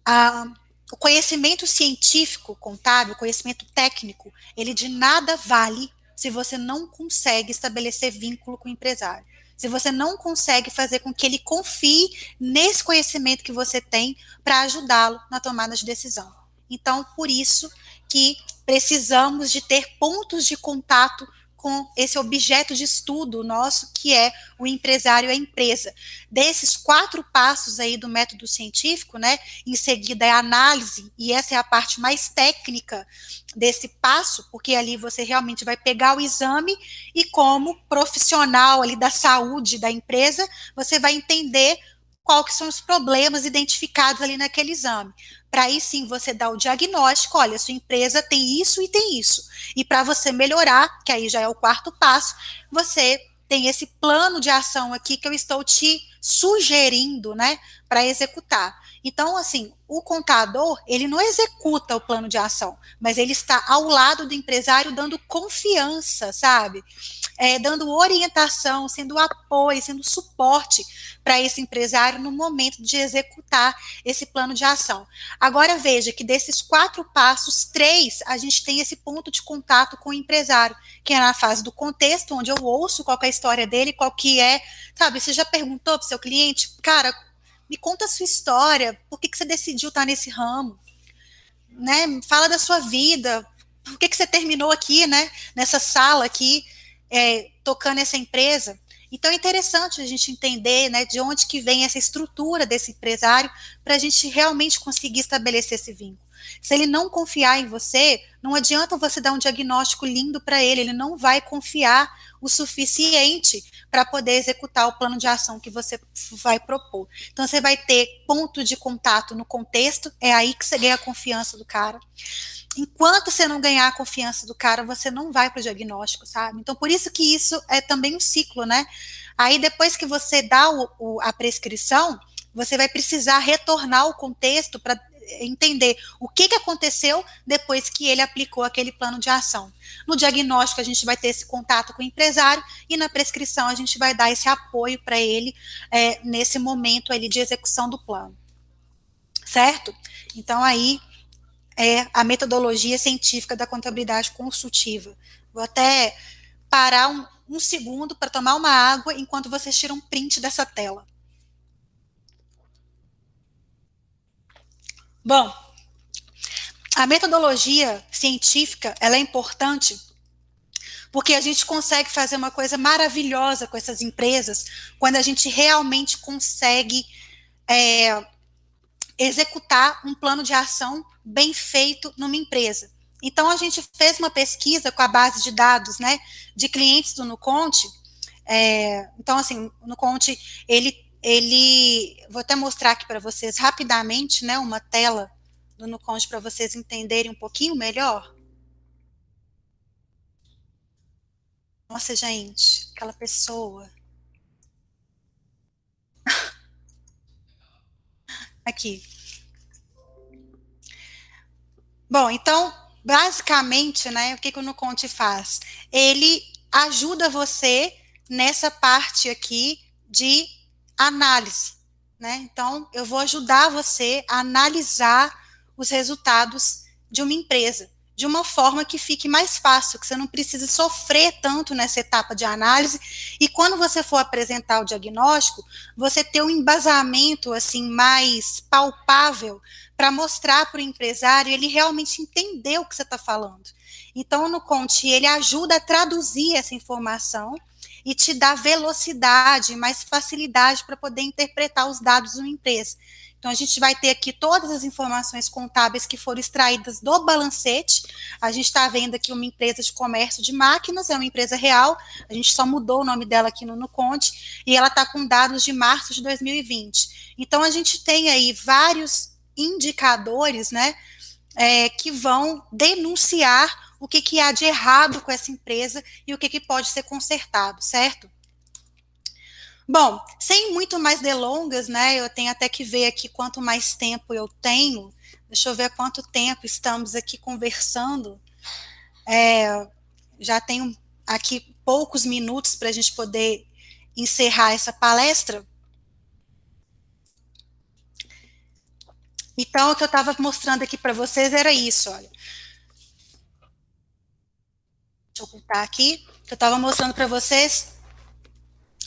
Ah, o conhecimento científico contábil, o conhecimento técnico, ele de nada vale se você não consegue estabelecer vínculo com o empresário se você não consegue fazer com que ele confie nesse conhecimento que você tem para ajudá-lo na tomada de decisão. Então, por isso que precisamos de ter pontos de contato com esse objeto de estudo nosso, que é o empresário e a empresa. Desses quatro passos aí do método científico, né, em seguida é a análise, e essa é a parte mais técnica desse passo, porque ali você realmente vai pegar o exame e como profissional ali da saúde da empresa, você vai entender quais são os problemas identificados ali naquele exame. Para aí sim você dar o diagnóstico, olha, sua empresa tem isso e tem isso. E para você melhorar, que aí já é o quarto passo, você tem esse plano de ação aqui que eu estou te sugerindo, né, para executar. Então, assim, o contador, ele não executa o plano de ação, mas ele está ao lado do empresário dando confiança, sabe? É, dando orientação, sendo apoio, sendo suporte para esse empresário no momento de executar esse plano de ação. Agora veja que desses quatro passos, três, a gente tem esse ponto de contato com o empresário, que é na fase do contexto, onde eu ouço qual é a história dele, qual que é, sabe, você já perguntou para o seu cliente, cara, me conta a sua história, por que, que você decidiu estar nesse ramo, né? Fala da sua vida, por que, que você terminou aqui, né? Nessa sala aqui, é, tocando essa empresa. Então é interessante a gente entender, né, de onde que vem essa estrutura desse empresário para a gente realmente conseguir estabelecer esse vínculo. Se ele não confiar em você, não adianta você dar um diagnóstico lindo para ele, ele não vai confiar o suficiente para poder executar o plano de ação que você vai propor. Então, você vai ter ponto de contato no contexto, é aí que você ganha a confiança do cara. Enquanto você não ganhar a confiança do cara, você não vai para o diagnóstico, sabe? Então, por isso que isso é também um ciclo, né? Aí, depois que você dá o, o, a prescrição, você vai precisar retornar ao contexto para entender o que, que aconteceu depois que ele aplicou aquele plano de ação. No diagnóstico, a gente vai ter esse contato com o empresário e na prescrição a gente vai dar esse apoio para ele é, nesse momento ali de execução do plano. Certo? Então, aí é a metodologia científica da contabilidade consultiva. Vou até parar um, um segundo para tomar uma água enquanto vocês tiram um print dessa tela. Bom, a metodologia científica ela é importante porque a gente consegue fazer uma coisa maravilhosa com essas empresas quando a gente realmente consegue é, executar um plano de ação bem feito numa empresa. Então a gente fez uma pesquisa com a base de dados, né, de clientes do Nuconte. É, então assim, o Nuconte ele ele, vou até mostrar aqui para vocês rapidamente, né, uma tela do Nuconde para vocês entenderem um pouquinho melhor. Nossa, gente, aquela pessoa. Aqui. Bom, então, basicamente, né, o que, que o Nuconte faz? Ele ajuda você nessa parte aqui de análise. Né? Então, eu vou ajudar você a analisar os resultados de uma empresa de uma forma que fique mais fácil, que você não precise sofrer tanto nessa etapa de análise e quando você for apresentar o diagnóstico, você ter um embasamento assim mais palpável para mostrar para o empresário ele realmente entender o que você está falando. Então, no Conte, ele ajuda a traduzir essa informação e te dá velocidade, mais facilidade para poder interpretar os dados de uma empresa. Então, a gente vai ter aqui todas as informações contábeis que foram extraídas do balancete. A gente está vendo aqui uma empresa de comércio de máquinas, é uma empresa real, a gente só mudou o nome dela aqui no Nuconte, e ela está com dados de março de 2020. Então, a gente tem aí vários indicadores, né, é, que vão denunciar o que, que há de errado com essa empresa e o que, que pode ser consertado, certo? Bom, sem muito mais delongas, né? Eu tenho até que ver aqui quanto mais tempo eu tenho. Deixa eu ver quanto tempo estamos aqui conversando. É, já tenho aqui poucos minutos para a gente poder encerrar essa palestra. Então, o que eu estava mostrando aqui para vocês era isso, olha. Deixa eu ocultar aqui. Que eu estava mostrando para vocês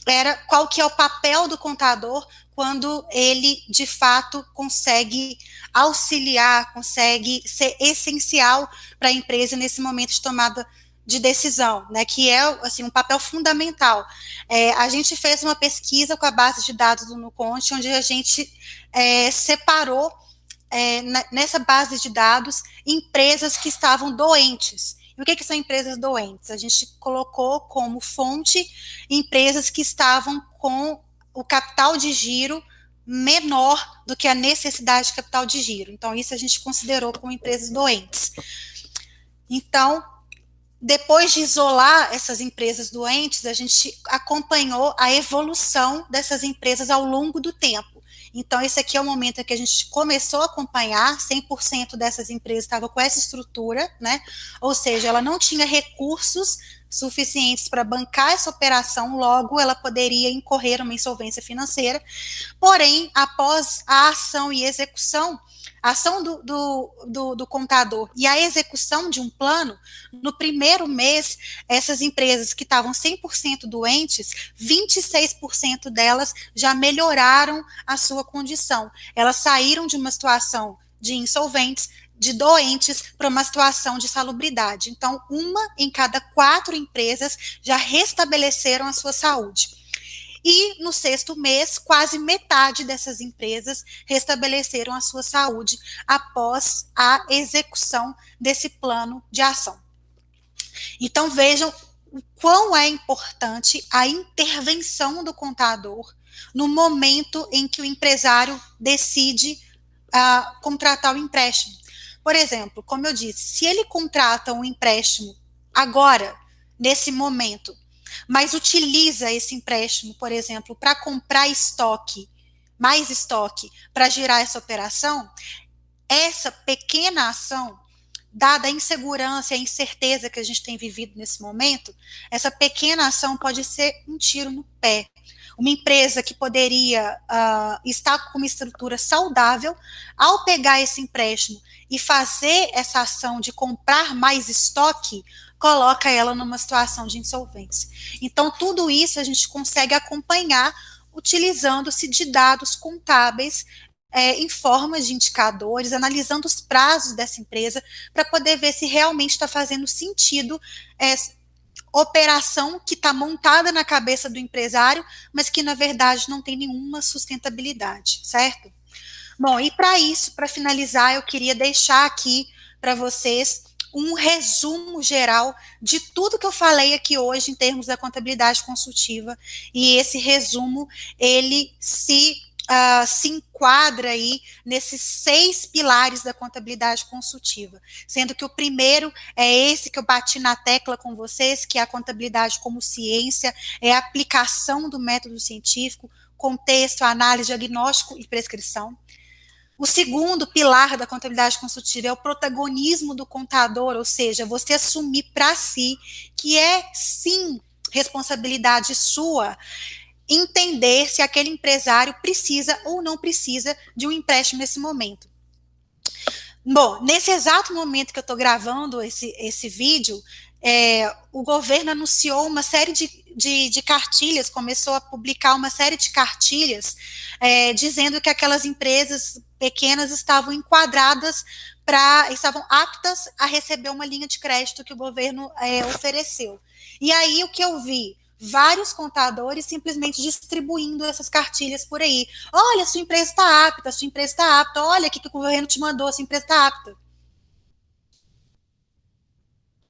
era qual que é o papel do contador quando ele de fato consegue auxiliar, consegue ser essencial para a empresa nesse momento de tomada de decisão, né, que é assim um papel fundamental. É, a gente fez uma pesquisa com a base de dados do Nuconte, onde a gente é, separou é, nessa base de dados empresas que estavam doentes. E o que, que são empresas doentes? A gente colocou como fonte empresas que estavam com o capital de giro menor do que a necessidade de capital de giro. Então, isso a gente considerou como empresas doentes. Então, depois de isolar essas empresas doentes, a gente acompanhou a evolução dessas empresas ao longo do tempo. Então, esse aqui é o momento em que a gente começou a acompanhar, 100% dessas empresas estavam com essa estrutura, né? Ou seja, ela não tinha recursos suficientes para bancar essa operação, logo ela poderia incorrer uma insolvência financeira. Porém, após a ação e execução, a ação do, do, do, do, contador e a execução de um plano, no primeiro mês, essas empresas que estavam 100% doentes, 26% delas já melhoraram a sua condição. Elas saíram de uma situação de insolventes de doentes para uma situação de salubridade. Então, uma em cada quatro empresas já restabeleceram a sua saúde. E no sexto mês, quase metade dessas empresas restabeleceram a sua saúde após a execução desse plano de ação. Então vejam o quão é importante a intervenção do contador no momento em que o empresário decide uh, contratar o empréstimo. Por exemplo, como eu disse, se ele contrata um empréstimo agora, nesse momento, mas utiliza esse empréstimo, por exemplo, para comprar estoque, mais estoque, para girar essa operação, essa pequena ação, dada a insegurança e a incerteza que a gente tem vivido nesse momento, essa pequena ação pode ser um tiro no pé. Uma empresa que poderia uh, estar com uma estrutura saudável, ao pegar esse empréstimo e fazer essa ação de comprar mais estoque, coloca ela numa situação de insolvência. Então, tudo isso a gente consegue acompanhar utilizando-se de dados contábeis é, em formas de indicadores, analisando os prazos dessa empresa, para poder ver se realmente está fazendo sentido essa operação que está montada na cabeça do empresário, mas que na verdade não tem nenhuma sustentabilidade, certo? Bom, e para isso, para finalizar, eu queria deixar aqui para vocês um resumo geral de tudo que eu falei aqui hoje em termos da contabilidade consultiva. E esse resumo, ele se Uh, se enquadra aí nesses seis pilares da contabilidade consultiva, sendo que o primeiro é esse que eu bati na tecla com vocês, que é a contabilidade como ciência, é a aplicação do método científico, contexto, análise, diagnóstico e prescrição. O segundo pilar da contabilidade consultiva é o protagonismo do contador, ou seja, você assumir para si que é sim responsabilidade sua entender se aquele empresário precisa ou não precisa de um empréstimo nesse momento. Bom, nesse exato momento que eu estou gravando esse, esse vídeo, é, o governo anunciou uma série de, de, de, cartilhas, começou a publicar uma série de cartilhas, é, dizendo que aquelas empresas pequenas estavam enquadradas para, estavam aptas a receber uma linha de crédito que o governo é, ofereceu. E aí o que eu vi? Vários contadores simplesmente distribuindo essas cartilhas por aí. Olha, sua empresa está apta, sua empresa está apta, olha o que o governo te mandou, sua empresa está apta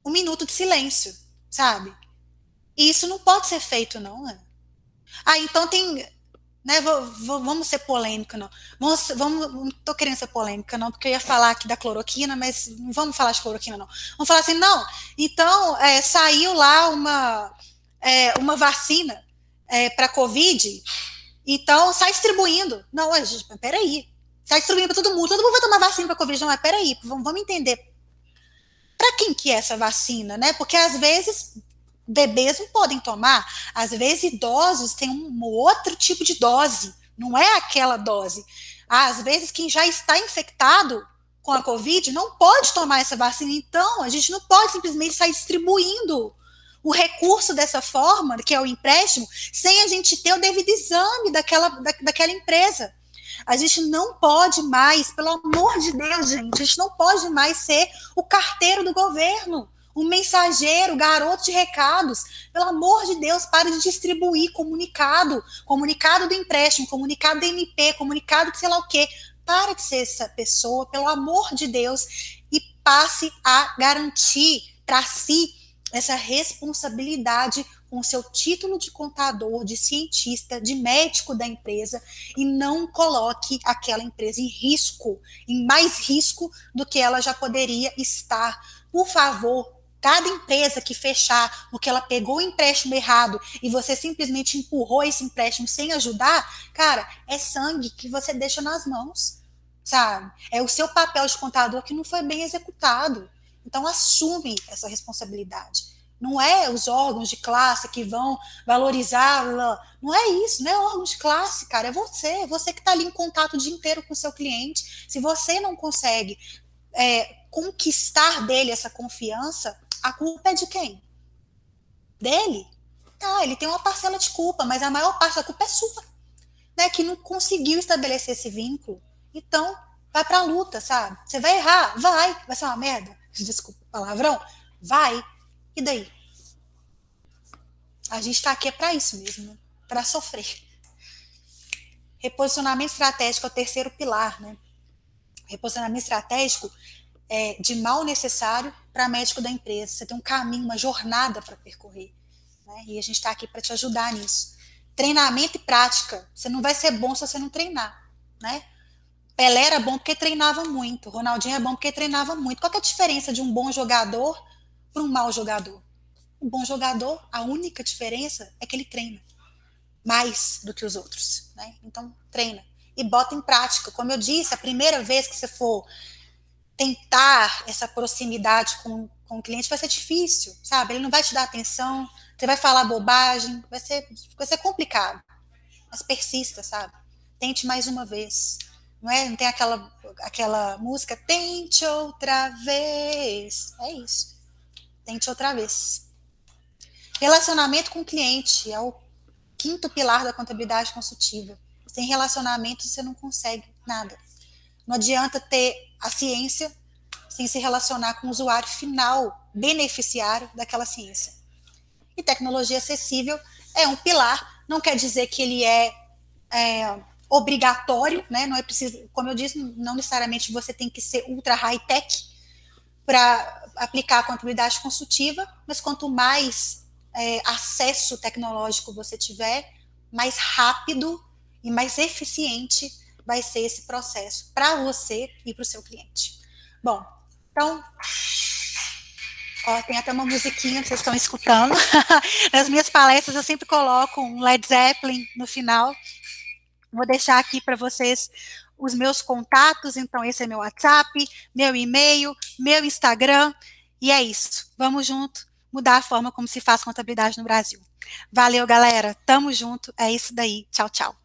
um minuto de silêncio, sabe? E isso não pode ser feito, não. Né? Ah, então tem. Né, vou, vou, vamos ser polêmica, não. Vamos, vamos, não tô querendo ser polêmica, não, porque eu ia falar aqui da cloroquina, mas não vamos falar de cloroquina, não. Vamos falar assim, não. Então, é, saiu lá uma, é, uma vacina é, para Covid, então sai distribuindo. Não, gente, peraí. Sai distribuindo para todo mundo. Todo mundo vai tomar vacina para Covid. Não, mas peraí, vamos, vamos entender para quem que é essa vacina, né? Porque às vezes bebês não podem tomar, às vezes idosos têm um outro tipo de dose, não é aquela dose. Às vezes quem já está infectado com a Covid não pode tomar essa vacina, então a gente não pode simplesmente sair distribuindo o recurso dessa forma, que é o empréstimo, sem a gente ter o devido exame daquela, da, daquela empresa. A gente não pode mais, pelo amor de Deus, gente, a gente não pode mais ser o carteiro do governo, o mensageiro, garoto de recados. Pelo amor de Deus, pare de distribuir comunicado, comunicado do empréstimo, comunicado do MP, comunicado de sei lá o quê. Para de ser essa pessoa, pelo amor de Deus, e passe a garantir para si essa responsabilidade com seu título de contador, de cientista, de médico da empresa e não coloque aquela empresa em risco, em mais risco do que ela já poderia estar. Por favor, Cada empresa que fechar porque ela pegou o empréstimo errado e você simplesmente empurrou esse empréstimo sem ajudar, cara, é sangue que você deixa nas mãos, sabe? É o seu papel de contador que não foi bem executado. Então assume essa responsabilidade. Não é os órgãos de classe que vão valorizá-la. Não é isso, não é órgão de classe, cara. É você. É você que está ali em contato o dia inteiro com o seu cliente. Se você não consegue é, conquistar dele essa confiança, a culpa é de quem? Dele. Tá, ele tem uma parcela de culpa, mas a maior parte da culpa é sua. Né, que não conseguiu estabelecer esse vínculo. Então, vai pra luta, sabe? Você vai errar, vai, vai ser uma merda. Desculpa palavrão. Vai, e daí? A gente está aqui é para isso mesmo, né? para sofrer. Reposicionamento estratégico é o terceiro pilar, né? Reposicionamento estratégico é de mal necessário para médico da empresa. Você tem um caminho, uma jornada para percorrer. Né? E a gente está aqui para te ajudar nisso. Treinamento e prática. Você não vai ser bom se você não treinar, né? Pelé era bom porque treinava muito. Ronaldinho é bom porque treinava muito. Qual é a diferença de um bom jogador para um mau jogador. Um bom jogador, a única diferença é que ele treina mais do que os outros, né? Então, treina e bota em prática. Como eu disse, a primeira vez que você for tentar essa proximidade com, com o cliente vai ser difícil, sabe? Ele não vai te dar atenção, você vai falar bobagem, vai ser, vai ser complicado. Mas persista, sabe? Tente mais uma vez. Não é? Não tem aquela, aquela música, tente outra vez. É isso. Tente outra vez. Relacionamento com o cliente é o quinto pilar da contabilidade consultiva. Sem relacionamento você não consegue nada. Não adianta ter a ciência sem se relacionar com o usuário final, beneficiário daquela ciência. E tecnologia acessível é um pilar, não quer dizer que ele é, é obrigatório, né? Não é preciso, como eu disse, não necessariamente você tem que ser ultra high tech para aplicar a contabilidade consultiva, mas quanto mais é, acesso tecnológico você tiver, mais rápido e mais eficiente vai ser esse processo para você e para o seu cliente. Bom, então, ó, tem até uma musiquinha que vocês estão escutando. Nas minhas palestras eu sempre coloco um Led Zeppelin no final. Vou deixar aqui para vocês os meus contatos, então esse é meu WhatsApp, meu e-mail, meu Instagram, e é isso. Vamos junto mudar a forma como se faz contabilidade no Brasil. Valeu, galera. Tamo junto. É isso daí. Tchau, tchau.